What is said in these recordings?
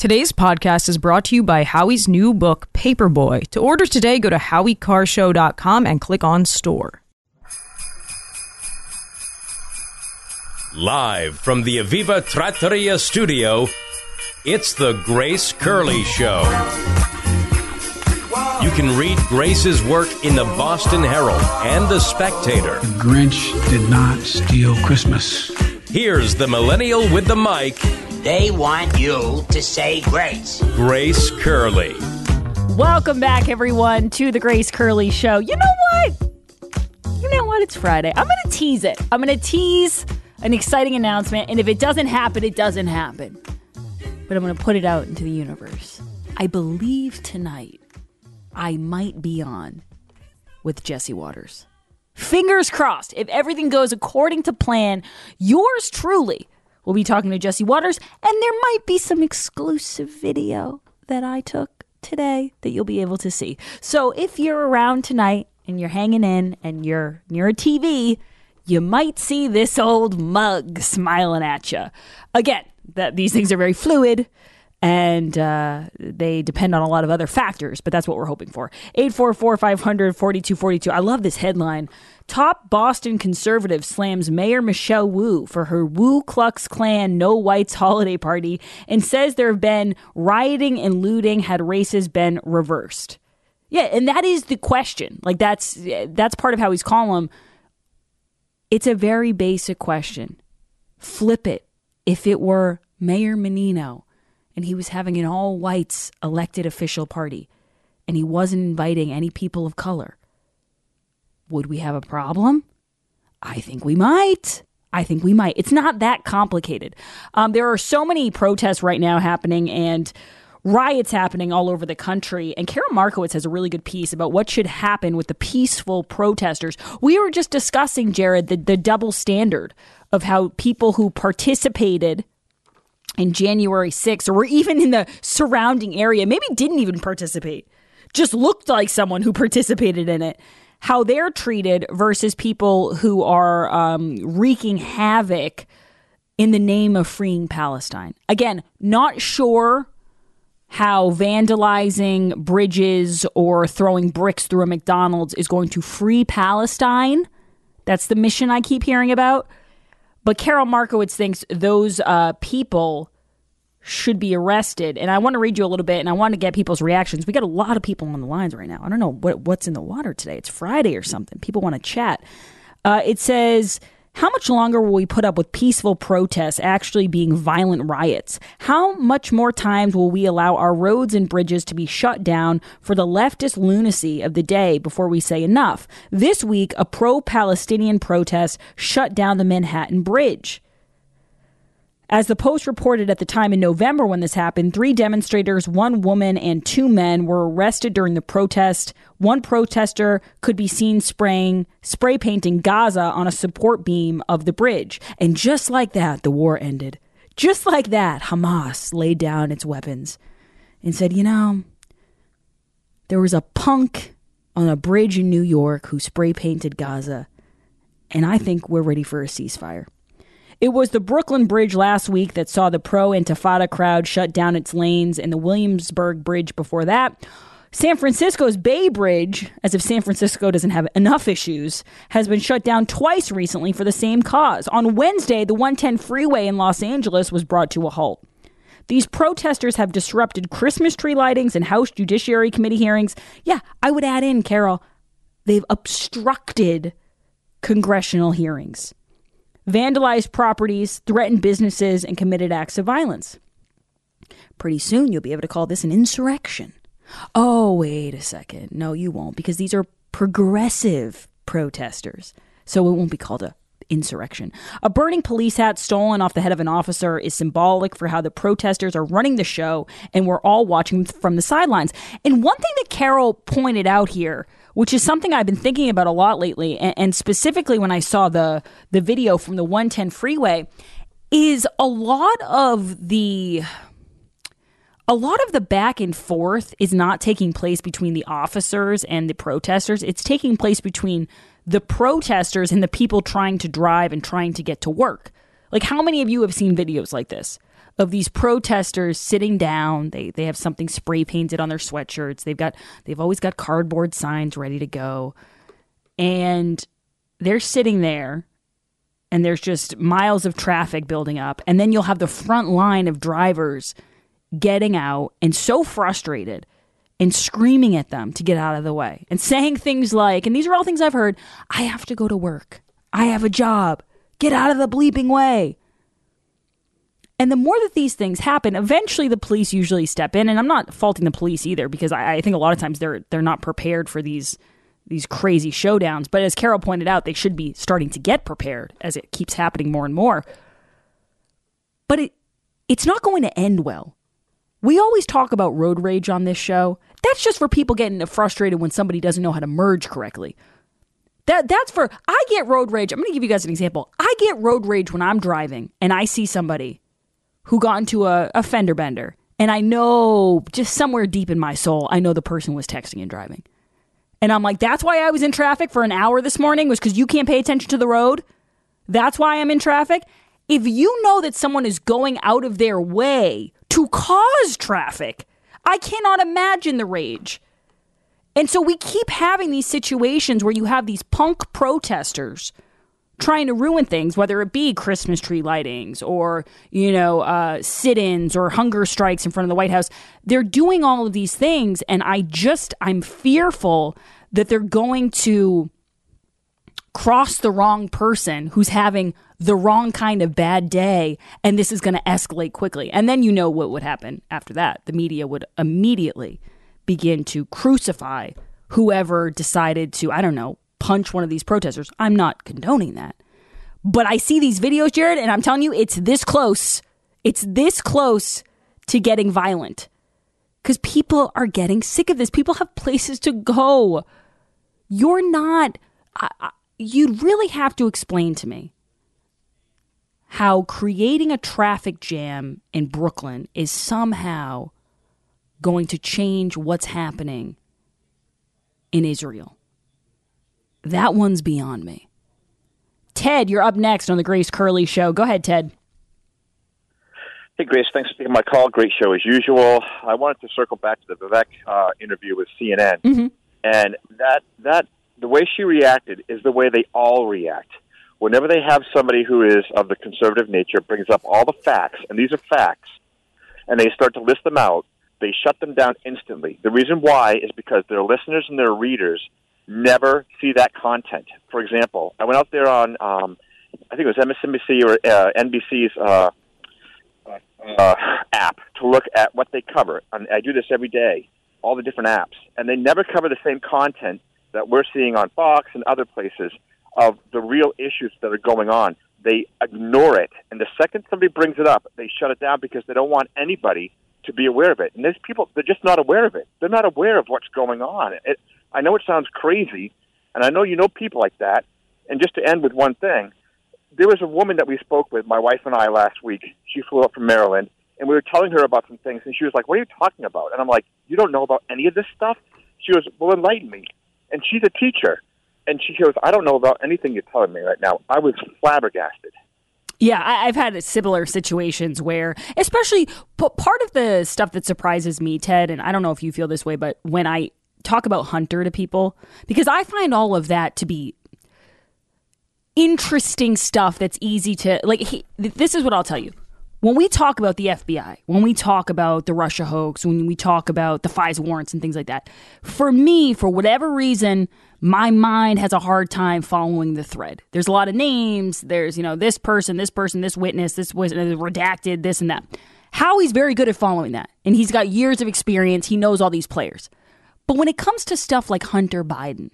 Today's podcast is brought to you by Howie's new book, Paperboy. To order today, go to howiecarrshow.com and click on store. Live from the Aviva Trattoria studio, it's the Grace Curley Show. You can read Grace's work in the Boston Herald and the Spectator. The Grinch did not steal Christmas. Here's the millennial with the mic, They want you to say grace. Grace Curley. Welcome back, everyone, to the Grace Curley Show. You know what? You know what? It's Friday. I'm going to tease it. I'm going to tease an exciting announcement, and if it doesn't happen, it doesn't happen. But I'm going to put it out into the universe. I believe tonight I might be on with Jesse Watters. Fingers crossed. If everything goes according to plan, yours truly will be talking to Jesse Watters, and there might be some exclusive video that I took today that you'll be able to see. So if you're around tonight and you're hanging in and you're near a TV, you might see this old mug smiling at you. Again, that these things are very fluid and uh, they depend on a lot of other factors, but that's what we're hoping for. 844 500 4242. I love this headline. Top Boston conservative slams Mayor Michelle Wu for her Wu Klux Klan No Whites holiday party and says there have been rioting and looting had races been reversed. Yeah, and that is the question. Like that's that's part of how he's column. It's a very basic question. Flip it. If it were Mayor Menino and he was having an all whites elected official party and he wasn't inviting any people of color, would we have a problem? I think we might. I think we might. It's not that complicated. Um, there are so many protests right now happening and riots happening all over the country. And Carol Markowitz has a really good piece about what should happen with the peaceful protesters. We were just discussing, Jared, the, the double standard of how people who participated in January 6th or were even in the surrounding area, maybe didn't even participate, just looked like someone who participated in it, how they're treated versus people who are um, wreaking havoc in the name of freeing Palestine. Again, not sure how vandalizing bridges or throwing bricks through a McDonald's is going to free Palestine. That's the mission I keep hearing about. But Carol Markowitz thinks those uh, people should be arrested. And I want to read you a little bit and I want to get people's reactions. We got a lot of people on the lines right now. I don't know what, what's in the water today. It's Friday or something. People want to chat. Uh, it says, how much longer will we put up with peaceful protests actually being violent riots? How much more times will we allow our roads and bridges to be shut down for the leftist lunacy of the day before we say enough? This week, a pro Palestinian protest shut down the Manhattan Bridge. As the Post reported at the time in November when this happened, three demonstrators, one woman, and two men were arrested during the protest. One protester could be seen spraying, spray painting Gaza on a support beam of the bridge. And just like that, the war ended. Just like that, Hamas laid down its weapons and said, you know, there was a punk on a bridge in New York who spray painted Gaza, and I think we're ready for a ceasefire. It was the Brooklyn Bridge last week that saw the pro Intifada crowd shut down its lanes, and the Williamsburg Bridge before that. San Francisco's Bay Bridge, as if San Francisco doesn't have enough issues, has been shut down twice recently for the same cause. On Wednesday, the 110 freeway in Los Angeles was brought to a halt. These protesters have disrupted Christmas tree lightings and House Judiciary Committee hearings. Yeah, I would add in, Carol, they've obstructed congressional hearings vandalized properties, threatened businesses, and committed acts of violence. Pretty soon you'll be able to call this an insurrection. Oh, wait a second. No, you won't, because these are progressive protesters. So it won't be called a insurrection. A burning police hat stolen off the head of an officer is symbolic for how the protesters are running the show and we're all watching from the sidelines. And one thing that Carol pointed out here which is something I've been thinking about a lot lately, and, and specifically when I saw the the video from the 110 freeway, is a lot of the a lot of the back and forth is not taking place between the officers and the protesters. It's taking place between the protesters and the people trying to drive and trying to get to work. Like, how many of you have seen videos like this? Of these protesters sitting down. They they have something spray painted on their sweatshirts. They've got they've always got cardboard signs ready to go. And they're sitting there and there's just miles of traffic building up and then you'll have the front line of drivers getting out and so frustrated and screaming at them to get out of the way and saying things like and these are all things I've heard, I have to go to work. I have a job. Get out of the bleeping way. And the more that these things happen, eventually the police usually step in. And I'm not faulting the police either because I, I think a lot of times they're they're not prepared for these these crazy showdowns. But as Carol pointed out, they should be starting to get prepared as it keeps happening more and more. But it it's not going to end well. We always talk about road rage on this show. That's just for people getting frustrated when somebody doesn't know how to merge correctly. That that's for I get road rage. I'm going to give you guys an example. I get road rage when I'm driving and I see somebody who got into a, a fender bender and I know just somewhere deep in my soul, I know the person was texting and driving. And I'm like, that's why I was in traffic for an hour this morning was because you can't pay attention to the road. That's why I'm in traffic. If you know that someone is going out of their way to cause traffic, I cannot imagine the rage. And so we keep having these situations where you have these punk protesters trying to ruin things, whether it be Christmas tree lightings or, you know, uh, sit ins or hunger strikes in front of the White House. They're doing all of these things. And I just, I'm fearful that they're going to cross the wrong person who's having the wrong kind of bad day and this is going to escalate quickly. And then you know what would happen after that. The media would immediately begin to crucify whoever decided to, I don't know, punch one of these protesters. I'm not condoning that. But I see these videos, Jared, and I'm telling you, it's this close. It's this close to getting violent because people are getting sick of this. People have places to go. You're not, I, I, you'd really have to explain to me how creating a traffic jam in Brooklyn is somehow going to change what's happening in Israel. That one's beyond me. Ted, you're up next on the Grace Curley Show. Go ahead, Ted. Hey, Grace, thanks for taking my call. Great show as usual. I wanted to circle back to the Vivek uh, interview with CNN, mm-hmm. and that that the way she reacted is the way they all react. Whenever they have somebody who is of the conservative nature, brings up all the facts, and these are facts, and they start to list them out, they shut them down instantly. The reason why is because their listeners and their readers never see that content. For example, I went out there on, um, I think it was MSNBC or uh, NBC's uh, uh, app to look at what they cover. And I do this every day, all the different apps, and they never cover the same content that we're seeing on Fox and other places of the real issues that are going on. They ignore it, and the second somebody brings it up, they shut it down because they don't want anybody to be aware of it. And there's people they're just not aware of it. They're not aware of what's going on. It, I know it sounds crazy, and I know you know people like that. And just to end with one thing, there was a woman that we spoke with, my wife and I, last week. She flew up from Maryland, and we were telling her about some things, and she was like, "What are you talking about?" And I'm like, "You don't know about any of this stuff." She goes, "Well, enlighten me." And she's a teacher, and she goes, "I don't know about anything you're telling me right now." I was flabbergasted. Yeah, I, have had similar situations where, especially part of the stuff that surprises me, Ted, and I don't know if you feel this way, but when I talk about Hunter to people because I find all of that to be interesting stuff that's easy to like he, this is what I'll tell you. When we talk about the FBI, when we talk about the Russia hoax, when we talk about the FISA warrants and things like that, for me, for whatever reason, my mind has a hard time following the thread. There's a lot of names. There's, you know, this person, this person, this witness, this was redacted, this and that. Howie's very good at following that. And he's got years of experience. He knows all these players. But when it comes to stuff like Hunter Biden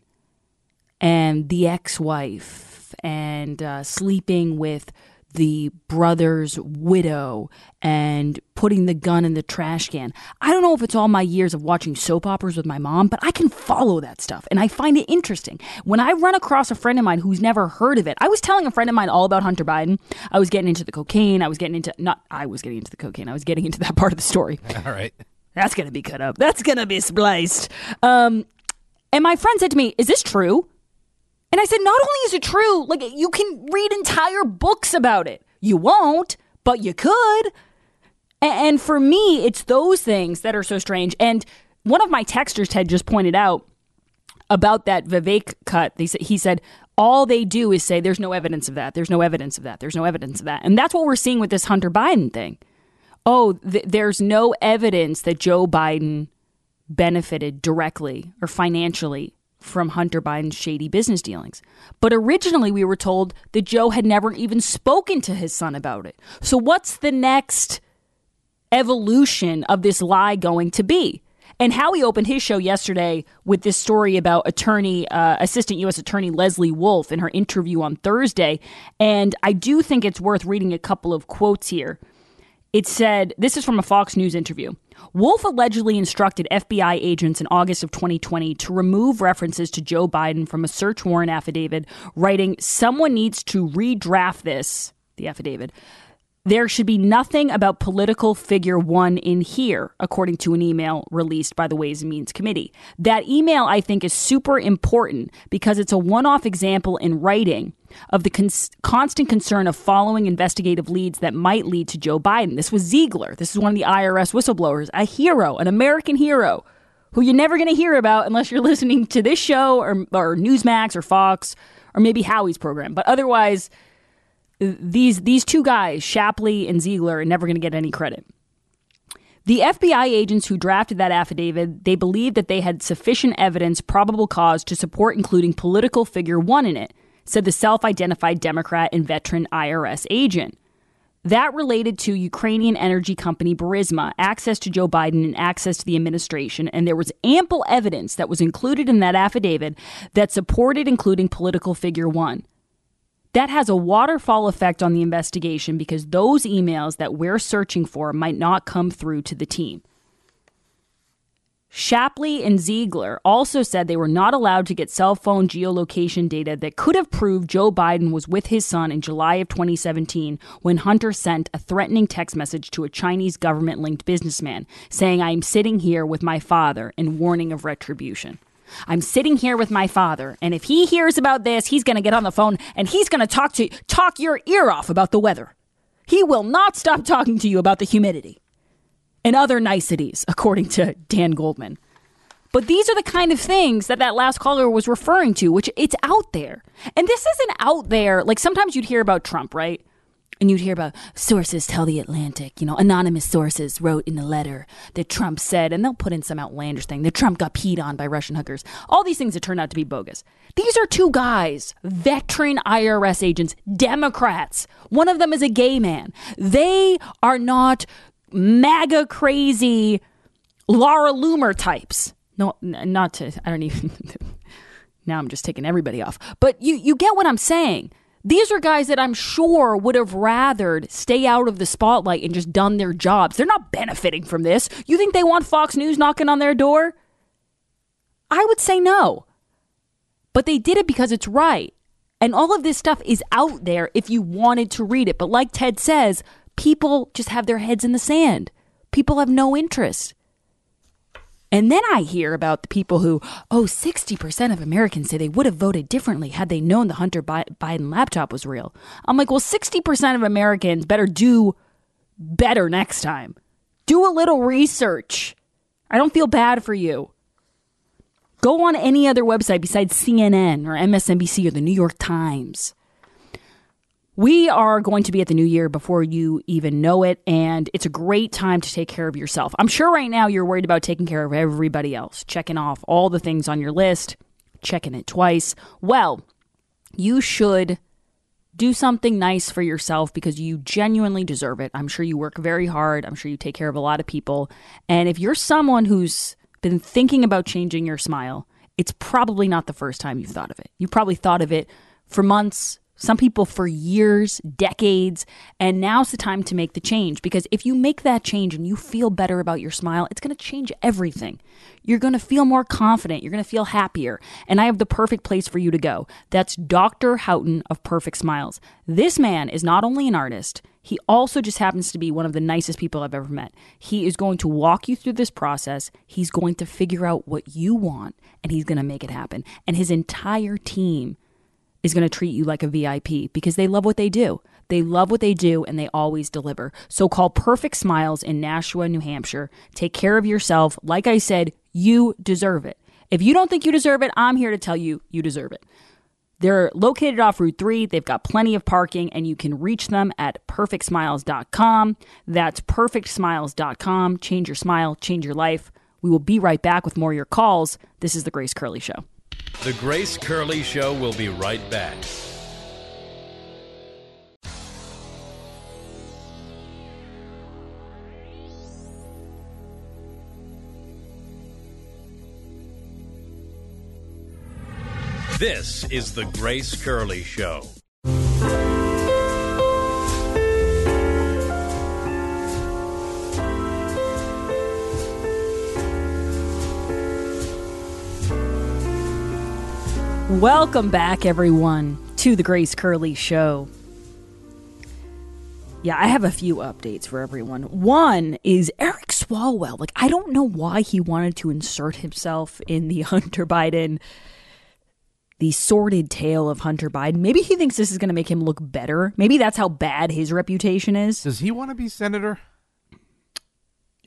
and the ex wife and uh, sleeping with the brother's widow and putting the gun in the trash can. I don't know if it's all my years of watching soap operas with my mom, but I can follow that stuff and I find it interesting. When I run across a friend of mine who's never heard of it, I was telling a friend of mine all about Hunter Biden. I was getting into the cocaine. I was getting into, not, I was getting into the cocaine. I was getting into that part of the story. All right. That's going to be cut up. That's going to be spliced. Um, and my friend said to me, Is this true? And I said, Not only is it true, like you can read entire books about it. You won't, but you could. And for me, it's those things that are so strange. And one of my texters had just pointed out about that Vivek cut. He said, all they do is say, there's no evidence of that. There's no evidence of that. There's no evidence of that. And that's what we're seeing with this Hunter Biden thing. Oh, th- there's no evidence that Joe Biden benefited directly or financially from Hunter Biden's shady business dealings. But originally, we were told that Joe had never even spoken to his son about it. So, what's the next evolution of this lie going to be? And Howie opened his show yesterday with this story about attorney, uh, assistant U.S. Attorney Leslie Wolf in her interview on Thursday. And I do think it's worth reading a couple of quotes here. It said, this is from a Fox News interview. Wolf allegedly instructed FBI agents in August of 2020 to remove references to Joe Biden from a search warrant affidavit, writing, Someone needs to redraft this, the affidavit, there should be nothing about political figure one in here, according to an email released by the Ways and Means Committee. That email, I think, is super important because it's a one off example in writing of the cons- constant concern of following investigative leads that might lead to Joe Biden. This was Ziegler. This is one of the IRS whistleblowers, a hero, an American hero who you're never going to hear about unless you're listening to this show or, or Newsmax or Fox or maybe Howie's program. But otherwise, these these two guys, Shapley and Ziegler, are never going to get any credit. The FBI agents who drafted that affidavit, they believed that they had sufficient evidence, probable cause to support including political figure 1 in it, said the self-identified Democrat and veteran IRS agent. That related to Ukrainian energy company Burisma, access to Joe Biden and access to the administration, and there was ample evidence that was included in that affidavit that supported including political figure 1. That has a waterfall effect on the investigation because those emails that we're searching for might not come through to the team. Shapley and Ziegler also said they were not allowed to get cell phone geolocation data that could have proved Joe Biden was with his son in July of 2017 when Hunter sent a threatening text message to a Chinese government linked businessman saying, I'm sitting here with my father and warning of retribution. I'm sitting here with my father, and if he hears about this, he's going to get on the phone and he's going to talk to talk your ear off about the weather. He will not stop talking to you about the humidity and other niceties, according to Dan Goldman. But these are the kind of things that that last caller was referring to, which it's out there. And this isn't out there. Like sometimes you'd hear about Trump, right? And you'd hear about sources tell the Atlantic, you know, anonymous sources wrote in a letter that Trump said, and they'll put in some outlandish thing that Trump got peed on by Russian hookers. All these things that turned out to be bogus. These are two guys, veteran IRS agents, Democrats. One of them is a gay man. They are not MAGA crazy Laura Loomer types. No, not to, I don't even, now I'm just taking everybody off. But you, you get what I'm saying. These are guys that I'm sure would have rathered stay out of the spotlight and just done their jobs. They're not benefiting from this. You think they want Fox News knocking on their door? I would say no. But they did it because it's right. And all of this stuff is out there if you wanted to read it. But like Ted says, people just have their heads in the sand. People have no interest. And then I hear about the people who, oh, 60% of Americans say they would have voted differently had they known the Hunter Biden laptop was real. I'm like, well, 60% of Americans better do better next time. Do a little research. I don't feel bad for you. Go on any other website besides CNN or MSNBC or the New York Times. We are going to be at the new year before you even know it, and it's a great time to take care of yourself. I'm sure right now you're worried about taking care of everybody else, checking off all the things on your list, checking it twice. Well, you should do something nice for yourself because you genuinely deserve it. I'm sure you work very hard. I'm sure you take care of a lot of people. And if you're someone who's been thinking about changing your smile, it's probably not the first time you've thought of it. You probably thought of it for months, some people for years, decades, and now's the time to make the change because if you make that change and you feel better about your smile, it's going to change everything. You're going to feel more confident, you're going to feel happier, and I have the perfect place for you to go. That's Dr. Houghton of Perfect Smiles. This man is not only an artist, he also just happens to be one of the nicest people I've ever met. He is going to walk you through this process. He's going to figure out what you want and he's going to make it happen. And his entire team is going to treat you like a VIP because they love what they do. They love what they do and they always deliver. So call Perfect Smiles in Nashua, New Hampshire. Take care of yourself. Like I said, you deserve it. If you don't think you deserve it, I'm here to tell you you deserve it. They're located off Route 3. They've got plenty of parking, and you can reach them at perfectsmiles.com. That's perfectsmiles.com. Change your smile, change your life. We will be right back with more of your calls. This is The Grace Curley Show. The Grace Curley Show will be right back. This is The Grace Curley Show. Welcome back, everyone, to the Grace Curley Show. Yeah, I have a few updates for everyone. One is Eric Swalwell. Like, I don't know why he wanted to insert himself in the Hunter Biden, the sordid tale of Hunter Biden. Maybe he thinks this is going to make him look better. Maybe that's how bad his reputation is. Does he want to be senator?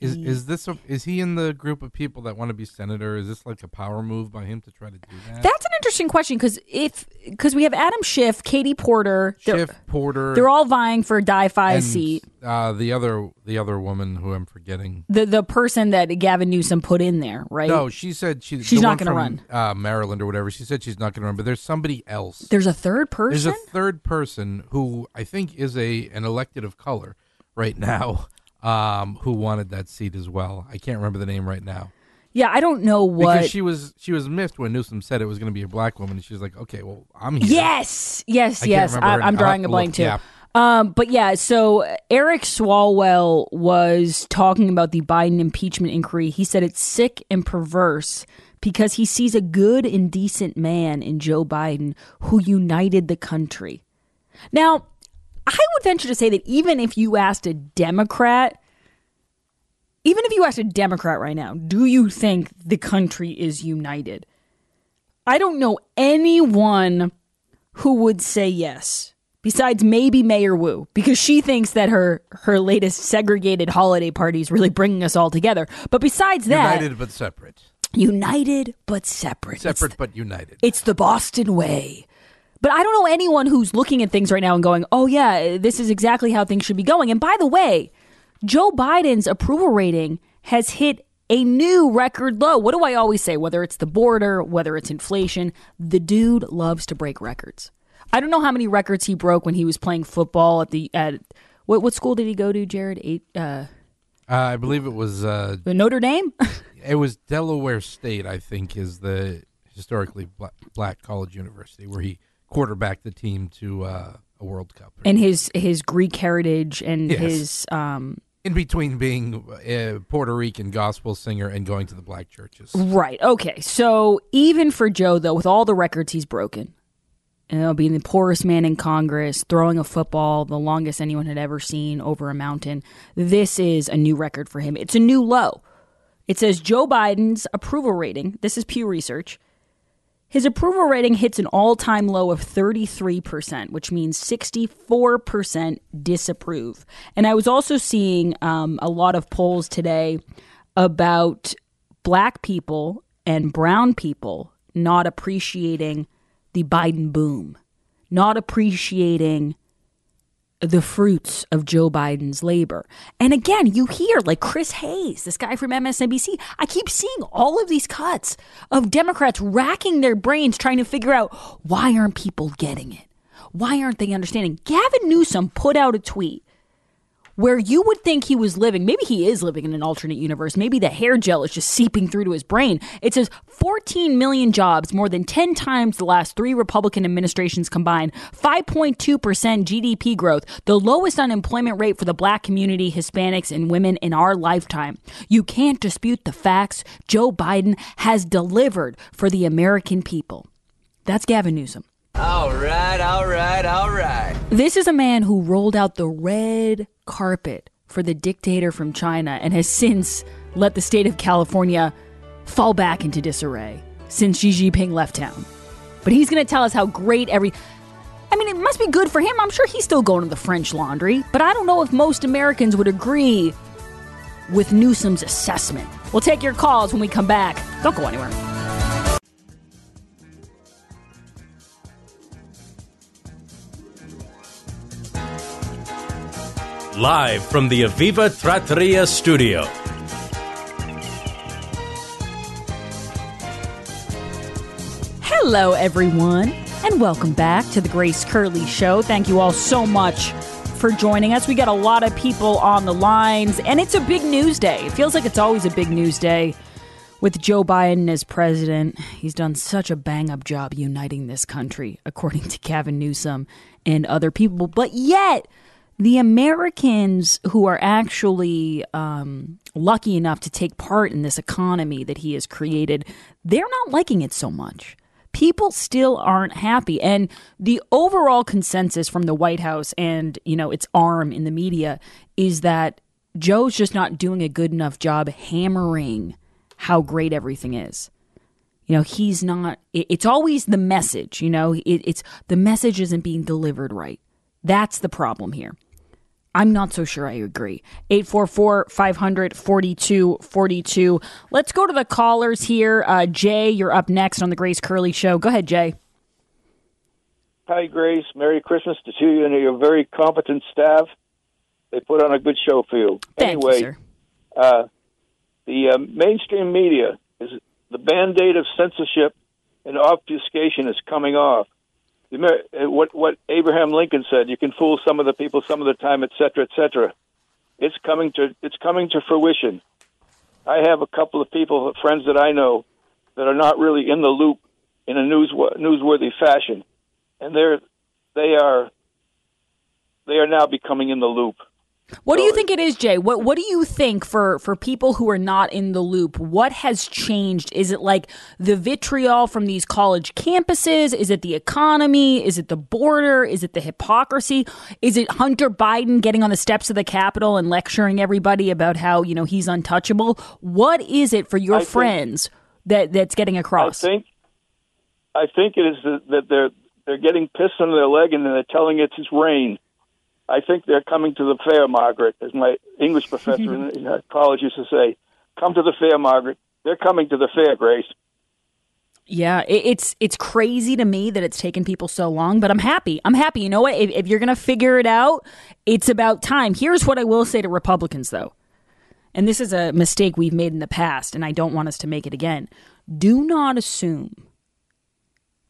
Is is this a, is he in the group of people that want to be senator? Is this like a power move by him to try to do that? That's an interesting question because if because we have Adam Schiff, Katie Porter, they're, Schiff Porter. they're all vying for Di Fi and, seat. Uh, the other the other woman who I'm forgetting. The the person that Gavin Newsom put in there, right? No, she said she, She's not gonna run Uh, Maryland or whatever. She said she's not going to run, but there's somebody else. There's a third person. There's a third person who I think is a an elected of color right now, um, who wanted that seat as well. I can't remember the name right now yeah, I don't know what. because she was she was miffed when Newsom said it was going to be a black woman, and she was like, "Okay, well, I'm here." yes, yes, I yes. I, I'm drawing a blank too. yeah. Um, but yeah, so Eric Swalwell was talking about the Biden impeachment inquiry. He said it's sick and perverse because he sees a good and decent man in Joe Biden who united the country. Now, I would venture to say that even if you asked a Democrat, even if you asked a Democrat right now, do you think the country is united? I don't know anyone who would say yes, besides maybe Mayor Wu, because she thinks that her her latest segregated holiday party is really bringing us all together. But besides that, United but separate, united but separate. Separate but united. it's the Boston way. But I don't know anyone who's looking at things right now and going, oh, yeah, this is exactly how things should be going. And by the way, Joe Biden's approval rating has hit a new record low. What do I always say? Whether it's the border, whether it's inflation, the dude loves to break records. I don't know how many records he broke when he was playing football at the at what what school did he go to, Jared? Eight uh Uh, I believe it was uh, Notre Dame? it was Delaware State. I think is the historically black, black college university where he quarterbacked the team to uh, a World Cup. and his his Greek heritage and Yes. his um in between being a Puerto Rican gospel singer and going to the black churches. Right. Okay. So even for Joe, though, with all the records he's broken, you know, being the poorest man in Congress, throwing a football the longest anyone had ever seen over a mountain, this is a new record for him. It's a new low. It says Joe Biden's approval rating. This is Pew Research. His approval rating hits an all time low of 33%, which means 64% disapprove. And I was also seeing um, a lot of polls today about black people and brown people not appreciating the Biden boom, not appreciating the fruits of Joe Biden's labor. And again, you hear like Chris Hayes, this guy from MSNBC. I keep seeing all of these cuts of Democrats racking their brains trying to figure out why aren't people getting it? Why aren't they understanding? Gavin Newsom put out a tweet where you would think he was living, maybe he is living in an alternate universe. Maybe the hair gel is just seeping through to his brain. It says 14 million jobs, more than 10 times the last three Republican administrations combined, 5.2% GDP growth, the lowest unemployment rate for the black community, Hispanics, and women in our lifetime. You can't dispute the facts. Joe Biden has delivered for the American people. That's Gavin Newsom. All right, all right, all right. This is a man who rolled out the red carpet for the dictator from China and has since let the state of California fall back into disarray since Xi Jinping left town. But he's going to tell us how great every. I mean, it must be good for him. I'm sure he's still going to the French laundry, but I don't know if most Americans would agree with Newsom's assessment. We'll take your calls when we come back. Don't go anywhere. Live from the Aviva Trattoria studio. Hello, everyone, and welcome back to the Grace Curley Show. Thank you all so much for joining us. We got a lot of people on the lines, and it's a big news day. It feels like it's always a big news day with Joe Biden as president. He's done such a bang up job uniting this country, according to Gavin Newsom and other people. But yet, the Americans who are actually um, lucky enough to take part in this economy that he has created, they're not liking it so much. People still aren't happy. And the overall consensus from the white house and you know its arm in the media is that joe's just not doing a good enough job hammering how great everything is. You know he's not it, it's always the message you know? It, it's the message isn't being delivered right. That's the problem here I'm not so sure I agree. 844 500 4242. Let's go to the callers here. Uh, Jay, you're up next on the Grace Curley Show. Go ahead, Jay. Hi, Grace. Merry Christmas to you and your very competent staff. They put on a good show for you. Thank anyway, you. Uh, the uh, mainstream media is the band aid of censorship and obfuscation is coming off. Uh, what what Abraham Lincoln said, you can fool some of the people some of the time, etc., cetera, et cetera. It's coming to it's coming to fruition. I have a couple of people, friends that I know, that are not really in the loop in a news newsworthy fashion, and they're they are they are now becoming in the loop. What do you think it is, Jay? What What do you think for for people who are not in the loop? What has changed? Is it like the vitriol from these college campuses? Is it the economy? Is it the border? Is it the hypocrisy? Is it Hunter Biden getting on the steps of the Capitol and lecturing everybody about how you know he's untouchable? What is it for your I friends think, that that's getting across? I think I think it is that they're they're getting pissed on their leg and they're telling it it's rain. I think they're coming to the fair, Margaret, as my English professor in, in college used to say. Come to the fair, Margaret. They're coming to the fair, Grace. Yeah, it's it's crazy to me that it's taken people so long, but I'm happy. I'm happy. You know what? If, if you're gonna figure it out, it's about time. Here's what I will say to Republicans, though, and this is a mistake we've made in the past, and I don't want us to make it again. Do not assume,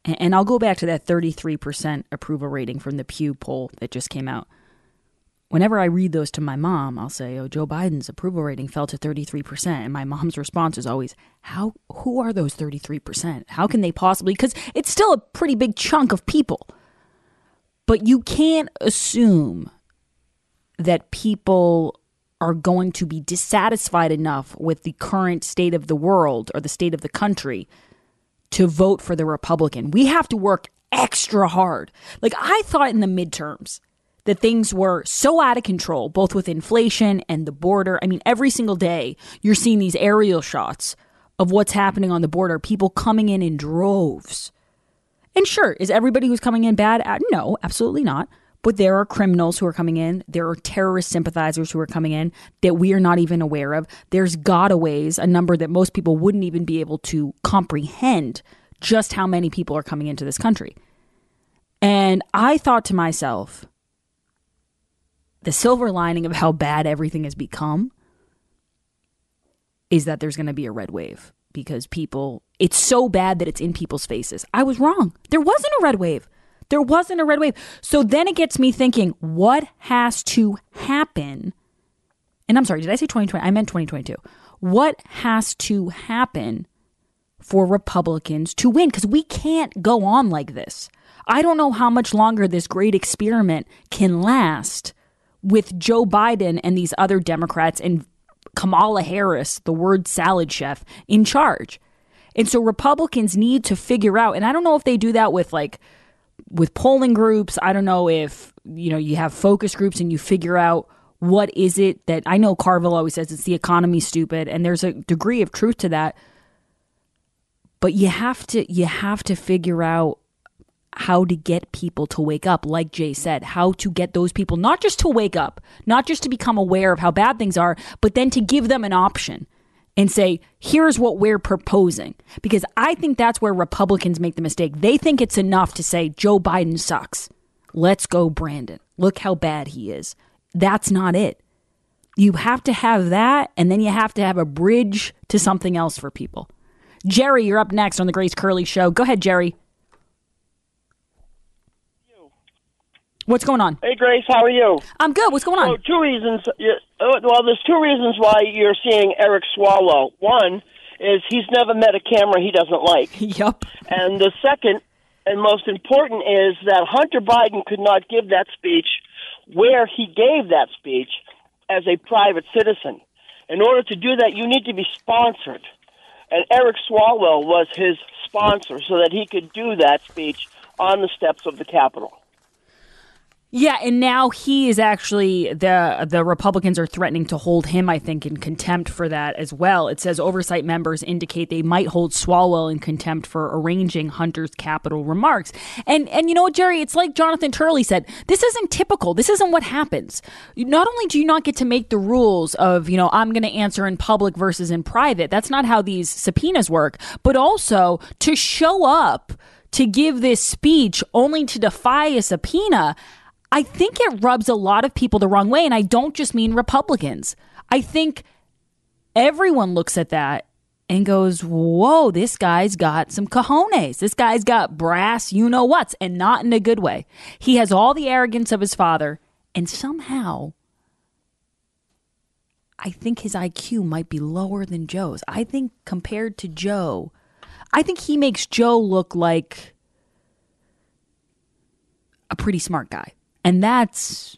and I'll go back to that 33% approval rating from the Pew poll that just came out whenever I read those to my mom, I'll say, "Oh, Joe Biden's approval rating fell to 33%." And my mom's response is always, "How who are those 33%? How can they possibly cuz it's still a pretty big chunk of people." But you can't assume that people are going to be dissatisfied enough with the current state of the world or the state of the country to vote for the Republican. We have to work extra hard. Like I thought in the midterms that things were so out of control, both with inflation and the border. I mean, every single day you're seeing these aerial shots of what's happening on the border, people coming in in droves. And sure, is everybody who's coming in bad? Uh, no, absolutely not. But there are criminals who are coming in. There are terrorist sympathizers who are coming in that we are not even aware of. There's gotaways, a number that most people wouldn't even be able to comprehend just how many people are coming into this country. And I thought to myself, the silver lining of how bad everything has become is that there's going to be a red wave because people, it's so bad that it's in people's faces. I was wrong. There wasn't a red wave. There wasn't a red wave. So then it gets me thinking, what has to happen? And I'm sorry, did I say 2020? I meant 2022. What has to happen for Republicans to win? Because we can't go on like this. I don't know how much longer this great experiment can last with Joe Biden and these other Democrats and Kamala Harris, the word salad chef, in charge. And so Republicans need to figure out, and I don't know if they do that with like with polling groups. I don't know if you know you have focus groups and you figure out what is it that I know Carville always says it's the economy stupid, and there's a degree of truth to that. But you have to you have to figure out how to get people to wake up, like Jay said, how to get those people not just to wake up, not just to become aware of how bad things are, but then to give them an option and say, here's what we're proposing. Because I think that's where Republicans make the mistake. They think it's enough to say, Joe Biden sucks. Let's go, Brandon. Look how bad he is. That's not it. You have to have that, and then you have to have a bridge to something else for people. Jerry, you're up next on the Grace Curley Show. Go ahead, Jerry. What's going on? Hey, Grace, how are you? I'm good. What's going on? So, two reasons. uh, Well, there's two reasons why you're seeing Eric Swalwell. One is he's never met a camera he doesn't like. yep. And the second and most important is that Hunter Biden could not give that speech where he gave that speech as a private citizen. In order to do that, you need to be sponsored. And Eric Swalwell was his sponsor so that he could do that speech on the steps of the Capitol. Yeah, and now he is actually the the Republicans are threatening to hold him, I think, in contempt for that as well. It says oversight members indicate they might hold Swalwell in contempt for arranging Hunter's Capitol remarks. And and you know what, Jerry, it's like Jonathan Turley said, this isn't typical. This isn't what happens. Not only do you not get to make the rules of, you know, I'm going to answer in public versus in private. That's not how these subpoenas work, but also to show up to give this speech only to defy a subpoena. I think it rubs a lot of people the wrong way. And I don't just mean Republicans. I think everyone looks at that and goes, Whoa, this guy's got some cojones. This guy's got brass, you know what's, and not in a good way. He has all the arrogance of his father, and somehow I think his IQ might be lower than Joe's. I think compared to Joe, I think he makes Joe look like a pretty smart guy. And that's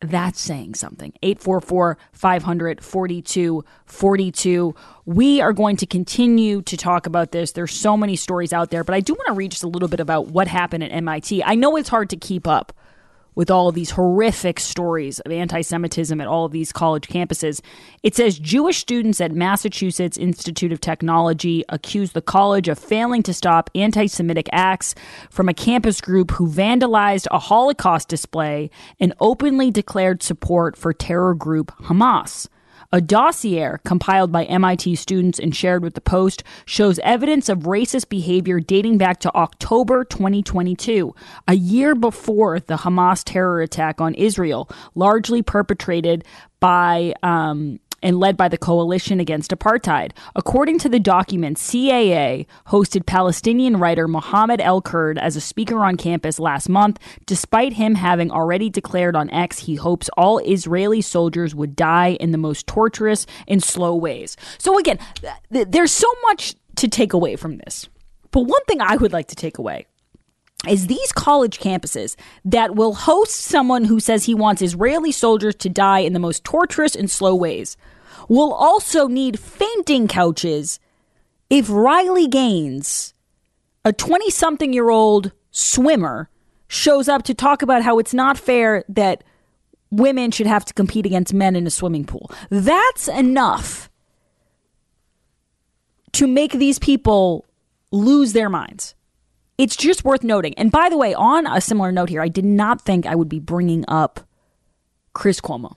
that's saying something. 844 500 4242. We are going to continue to talk about this. There's so many stories out there, but I do want to read just a little bit about what happened at MIT. I know it's hard to keep up with all of these horrific stories of anti Semitism at all of these college campuses. It says Jewish students at Massachusetts Institute of Technology accused the college of failing to stop anti Semitic acts from a campus group who vandalized a Holocaust display and openly declared support for terror group Hamas. A dossier compiled by MIT students and shared with the Post shows evidence of racist behavior dating back to October 2022, a year before the Hamas terror attack on Israel, largely perpetrated by um, and led by the Coalition Against Apartheid. According to the document, CAA hosted Palestinian writer Mohammed El Kurd as a speaker on campus last month, despite him having already declared on X he hopes all Israeli soldiers would die in the most torturous and slow ways. So, again, th- there's so much to take away from this. But one thing I would like to take away is these college campuses that will host someone who says he wants Israeli soldiers to die in the most torturous and slow ways will also need fainting couches if Riley Gaines, a 20 something year old swimmer, shows up to talk about how it's not fair that women should have to compete against men in a swimming pool. That's enough to make these people lose their minds. It's just worth noting. And by the way, on a similar note here, I did not think I would be bringing up Chris Cuomo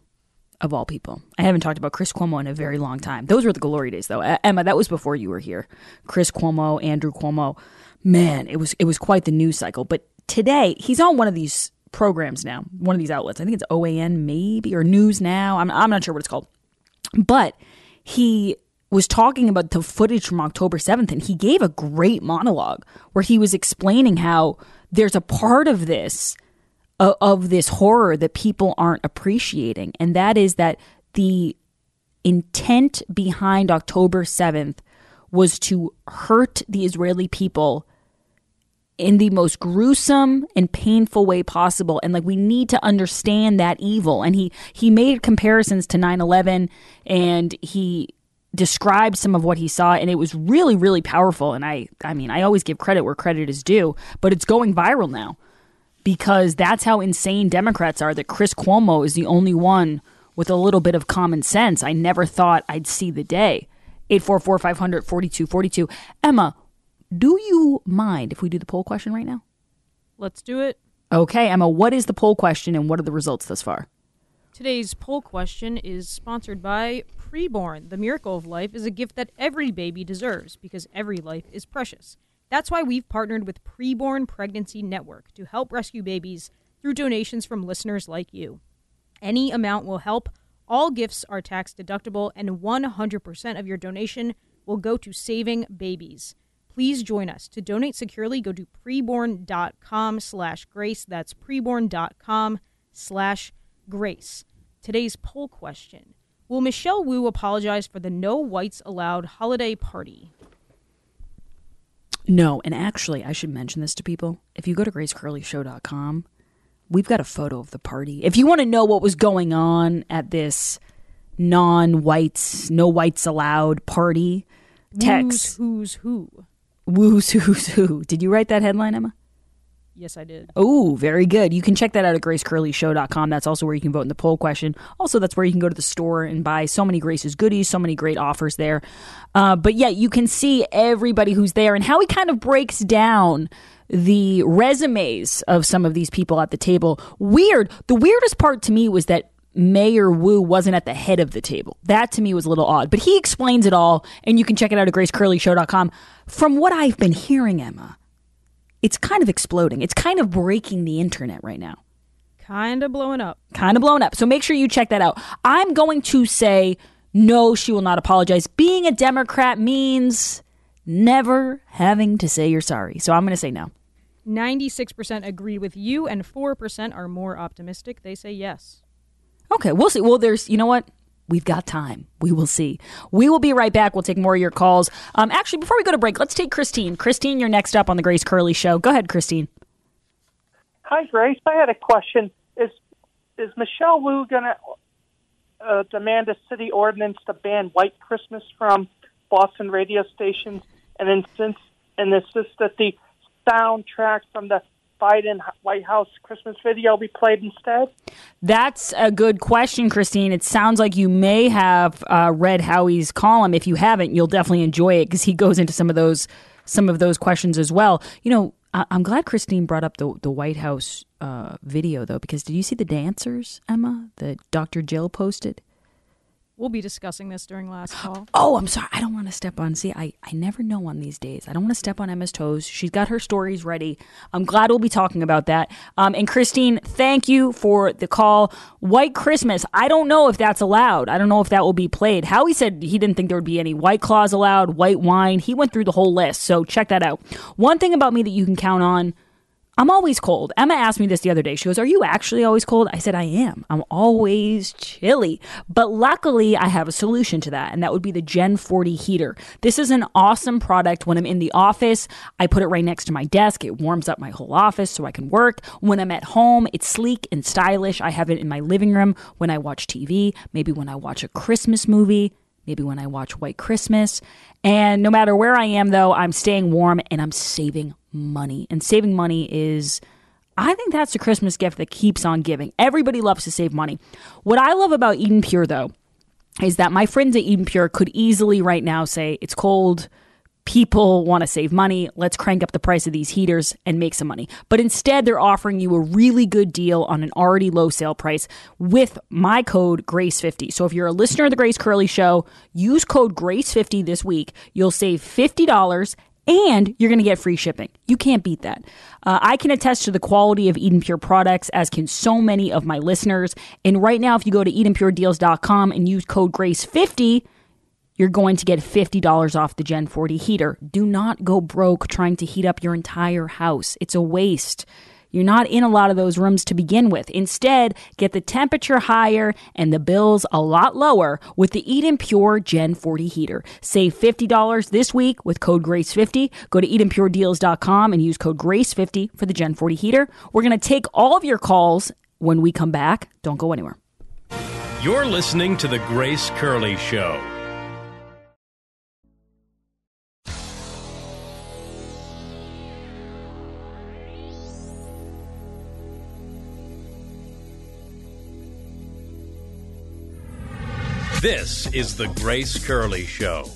of all people. I haven't talked about Chris Cuomo in a very long time. Those were the glory days, though. Emma, that was before you were here. Chris Cuomo, Andrew Cuomo, man, it was it was quite the news cycle. But today, he's on one of these programs now, one of these outlets. I think it's OAN, maybe or News Now. I'm I'm not sure what it's called, but he was talking about the footage from October 7th, and he gave a great monologue where he was explaining how there's a part of this of this horror that people aren't appreciating. And that is that the intent behind October 7th was to hurt the Israeli people in the most gruesome and painful way possible. And like we need to understand that evil. And he he made comparisons to 9/11 and he described some of what he saw and it was really really powerful. And I I mean I always give credit where credit is due but it's going viral now because that's how insane Democrats are that Chris Cuomo is the only one with a little bit of common sense. I never thought I'd see the day. 844 500 4242. Emma, do you mind if we do the poll question right now? Let's do it. Okay, Emma, what is the poll question and what are the results thus far? Today's poll question is sponsored by Preborn. The miracle of life is a gift that every baby deserves because every life is precious. That's why we've partnered with Preborn Pregnancy Network to help rescue babies through donations from listeners like you. Any amount will help. All gifts are tax deductible, and 100% of your donation will go to saving babies. Please join us. To donate securely, go to preborn.com slash grace. That's preborn.com slash grace. Today's poll question. Will Michelle Wu apologize for the no whites allowed holiday party? No, and actually, I should mention this to people. If you go to gracecurleyshow.com, we've got a photo of the party. If you want to know what was going on at this non whites, no whites allowed party, text Who's, who's who? Who's Who's Who. Did you write that headline, Emma? Yes, I did. Oh, very good. You can check that out at gracecurleyshow.com. That's also where you can vote in the poll question. Also, that's where you can go to the store and buy so many Grace's goodies, so many great offers there. Uh, but yeah, you can see everybody who's there and how he kind of breaks down the resumes of some of these people at the table. Weird. The weirdest part to me was that Mayor Wu wasn't at the head of the table. That to me was a little odd, but he explains it all, and you can check it out at gracecurleyshow.com. From what I've been hearing, Emma, it's kind of exploding. It's kind of breaking the internet right now. Kind of blowing up. Kind of blowing up. So make sure you check that out. I'm going to say no, she will not apologize. Being a Democrat means never having to say you're sorry. So I'm going to say no. 96% agree with you, and 4% are more optimistic. They say yes. Okay, we'll see. Well, there's, you know what? We've got time. We will see. We will be right back. We'll take more of your calls. Um, actually, before we go to break, let's take Christine. Christine, you're next up on the Grace Curley Show. Go ahead, Christine. Hi, Grace. I had a question. Is is Michelle Wu going to uh, demand a city ordinance to ban white Christmas from Boston radio stations and insist and insist that the soundtrack from the Biden White House Christmas video be played instead? That's a good question, Christine. It sounds like you may have uh, read Howie's column. If you haven't, you'll definitely enjoy it because he goes into some of those some of those questions as well. You know, I- I'm glad Christine brought up the the White House uh, video though, because did you see the dancers, Emma, that Dr. Jill posted? We'll be discussing this during last call. Oh, I'm sorry. I don't want to step on. See, I, I never know on these days. I don't want to step on Emma's toes. She's got her stories ready. I'm glad we'll be talking about that. Um, and Christine, thank you for the call. White Christmas. I don't know if that's allowed. I don't know if that will be played. Howie said he didn't think there would be any White Claws allowed, white wine. He went through the whole list. So check that out. One thing about me that you can count on I'm always cold. Emma asked me this the other day. She goes, Are you actually always cold? I said, I am. I'm always chilly. But luckily, I have a solution to that, and that would be the Gen 40 heater. This is an awesome product. When I'm in the office, I put it right next to my desk. It warms up my whole office so I can work. When I'm at home, it's sleek and stylish. I have it in my living room when I watch TV, maybe when I watch a Christmas movie maybe when I watch White Christmas. And no matter where I am, though, I'm staying warm and I'm saving money. And saving money is. I think that's a Christmas gift that keeps on giving. Everybody loves to save money. What I love about Eden Pure, though, is that my friends at Eden Pure could easily right now say, it's cold, people want to save money. Let's crank up the price of these heaters and make some money. But instead, they're offering you a really good deal on an already low sale price with my code GRACE50. So if you're a listener of the Grace Curley Show, use code GRACE50 this week. You'll save $50 and you're going to get free shipping. You can't beat that. Uh, I can attest to the quality of Eden Pure products, as can so many of my listeners. And right now, if you go to EdenPureDeals.com and use code GRACE50, you're going to get $50 off the Gen 40 heater. Do not go broke trying to heat up your entire house. It's a waste. You're not in a lot of those rooms to begin with. Instead, get the temperature higher and the bills a lot lower with the Eden Pure Gen 40 heater. Save $50 this week with code GRACE50. Go to EdenPureDeals.com and use code GRACE50 for the Gen 40 heater. We're going to take all of your calls when we come back. Don't go anywhere. You're listening to The Grace Curley Show. This is The Grace Curley Show.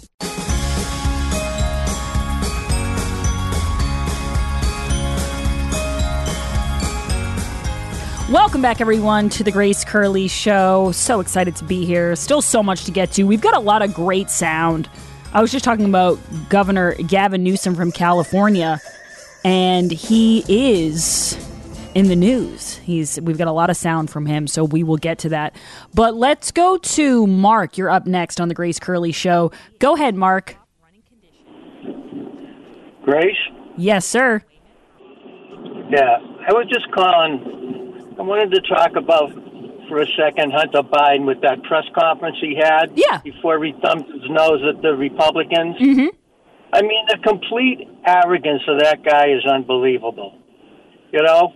Welcome back, everyone, to the Grace Curley Show. So excited to be here. Still so much to get to. We've got a lot of great sound. I was just talking about Governor Gavin Newsom from California, and he is in the news. He's we've got a lot of sound from him, so we will get to that. But let's go to Mark. You're up next on the Grace Curley Show. Go ahead, Mark. Grace? Yes, sir. Yeah, I was just calling. I wanted to talk about for a second Hunter Biden with that press conference he had. Yeah. Before he thumped his nose at the Republicans. Mm-hmm. I mean, the complete arrogance of that guy is unbelievable. You know,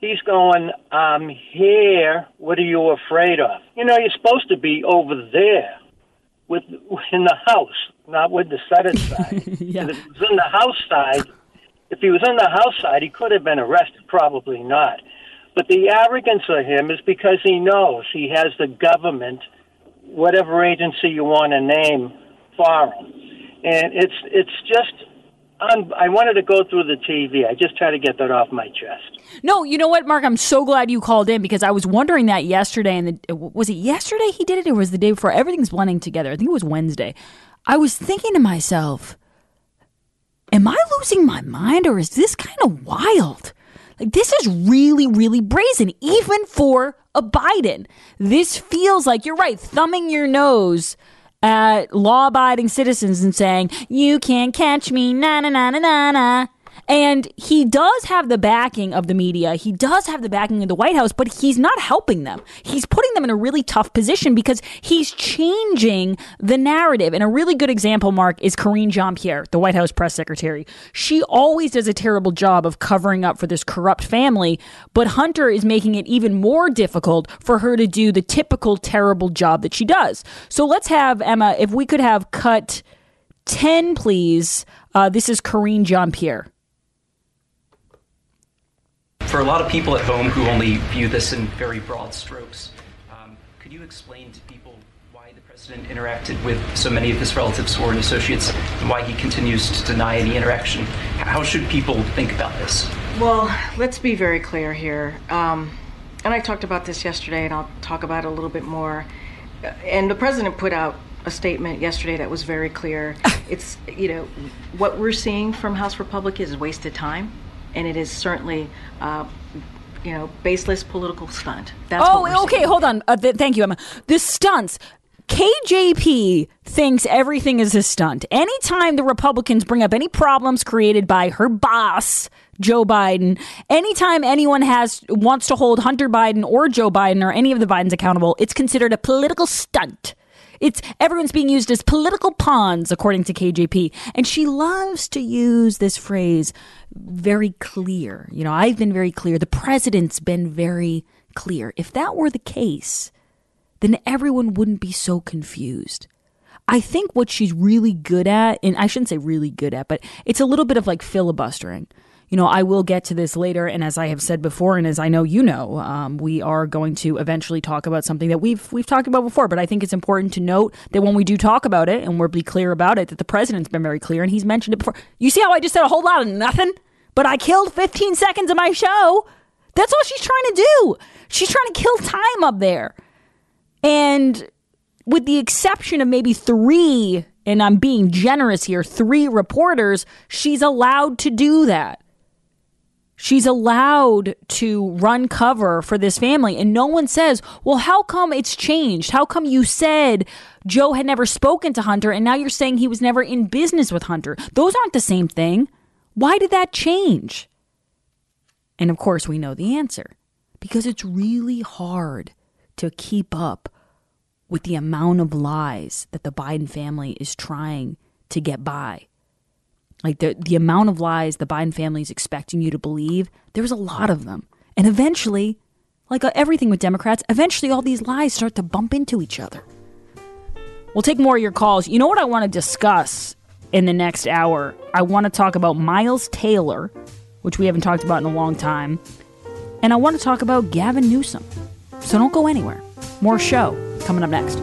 he's going, I'm here. What are you afraid of? You know, you're supposed to be over there with in the house, not with the Senate side. yeah. If he was in the House side, if he was in the House side, he could have been arrested. Probably not. But the arrogance of him is because he knows he has the government, whatever agency you want to name, for him, and it's it's just. Un- I wanted to go through the TV. I just tried to get that off my chest. No, you know what, Mark? I'm so glad you called in because I was wondering that yesterday. And the, uh, was it yesterday he did it, or was it the day before? Everything's blending together. I think it was Wednesday. I was thinking to myself, "Am I losing my mind, or is this kind of wild?" Like this is really, really brazen, even for a Biden. This feels like you're right, thumbing your nose at law abiding citizens and saying, You can't catch me, na na na na na na. And he does have the backing of the media. He does have the backing of the White House, but he's not helping them. He's putting them in a really tough position because he's changing the narrative. And a really good example, Mark, is Karine Jean Pierre, the White House press secretary. She always does a terrible job of covering up for this corrupt family, but Hunter is making it even more difficult for her to do the typical terrible job that she does. So let's have, Emma, if we could have cut 10, please. Uh, this is Karine Jean Pierre. For a lot of people at home who only view this in very broad strokes, um, could you explain to people why the president interacted with so many of his relatives, foreign associates, and why he continues to deny any interaction? How should people think about this? Well, let's be very clear here. Um, and I talked about this yesterday, and I'll talk about it a little bit more. And the president put out a statement yesterday that was very clear. it's, you know, what we're seeing from House Republicans is wasted time and it is certainly, uh, you know, baseless political stunt. That's oh, okay. seeing. Hold on. Uh, th- thank you, Emma. The stunts. KJP thinks everything is a stunt. Anytime the Republicans bring up any problems created by her boss, Joe Biden, anytime anyone has wants to hold Hunter Biden or Joe Biden or any of the Bidens accountable, it's considered a political stunt. It's everyone's being used as political pawns, according to KJP. And she loves to use this phrase very clear. You know, I've been very clear. The president's been very clear. If that were the case, then everyone wouldn't be so confused. I think what she's really good at, and I shouldn't say really good at, but it's a little bit of like filibustering you know, I will get to this later. And as I have said before, and as I know you know, um, we are going to eventually talk about something that we've we've talked about before. But I think it's important to note that when we do talk about it, and we'll be clear about it, that the president's been very clear, and he's mentioned it before. You see how I just said a whole lot of nothing, but I killed 15 seconds of my show. That's all she's trying to do. She's trying to kill time up there, and with the exception of maybe three. And I'm being generous here, three reporters, she's allowed to do that. She's allowed to run cover for this family. And no one says, well, how come it's changed? How come you said Joe had never spoken to Hunter and now you're saying he was never in business with Hunter? Those aren't the same thing. Why did that change? And of course, we know the answer because it's really hard to keep up with the amount of lies that the Biden family is trying to get by like the the amount of lies the Biden family is expecting you to believe, there's a lot of them. And eventually, like uh, everything with Democrats, eventually all these lies start to bump into each other. We'll take more of your calls. You know what I want to discuss in the next hour? I want to talk about Miles Taylor, which we haven't talked about in a long time. And I want to talk about Gavin Newsom. So don't go anywhere. More show coming up next.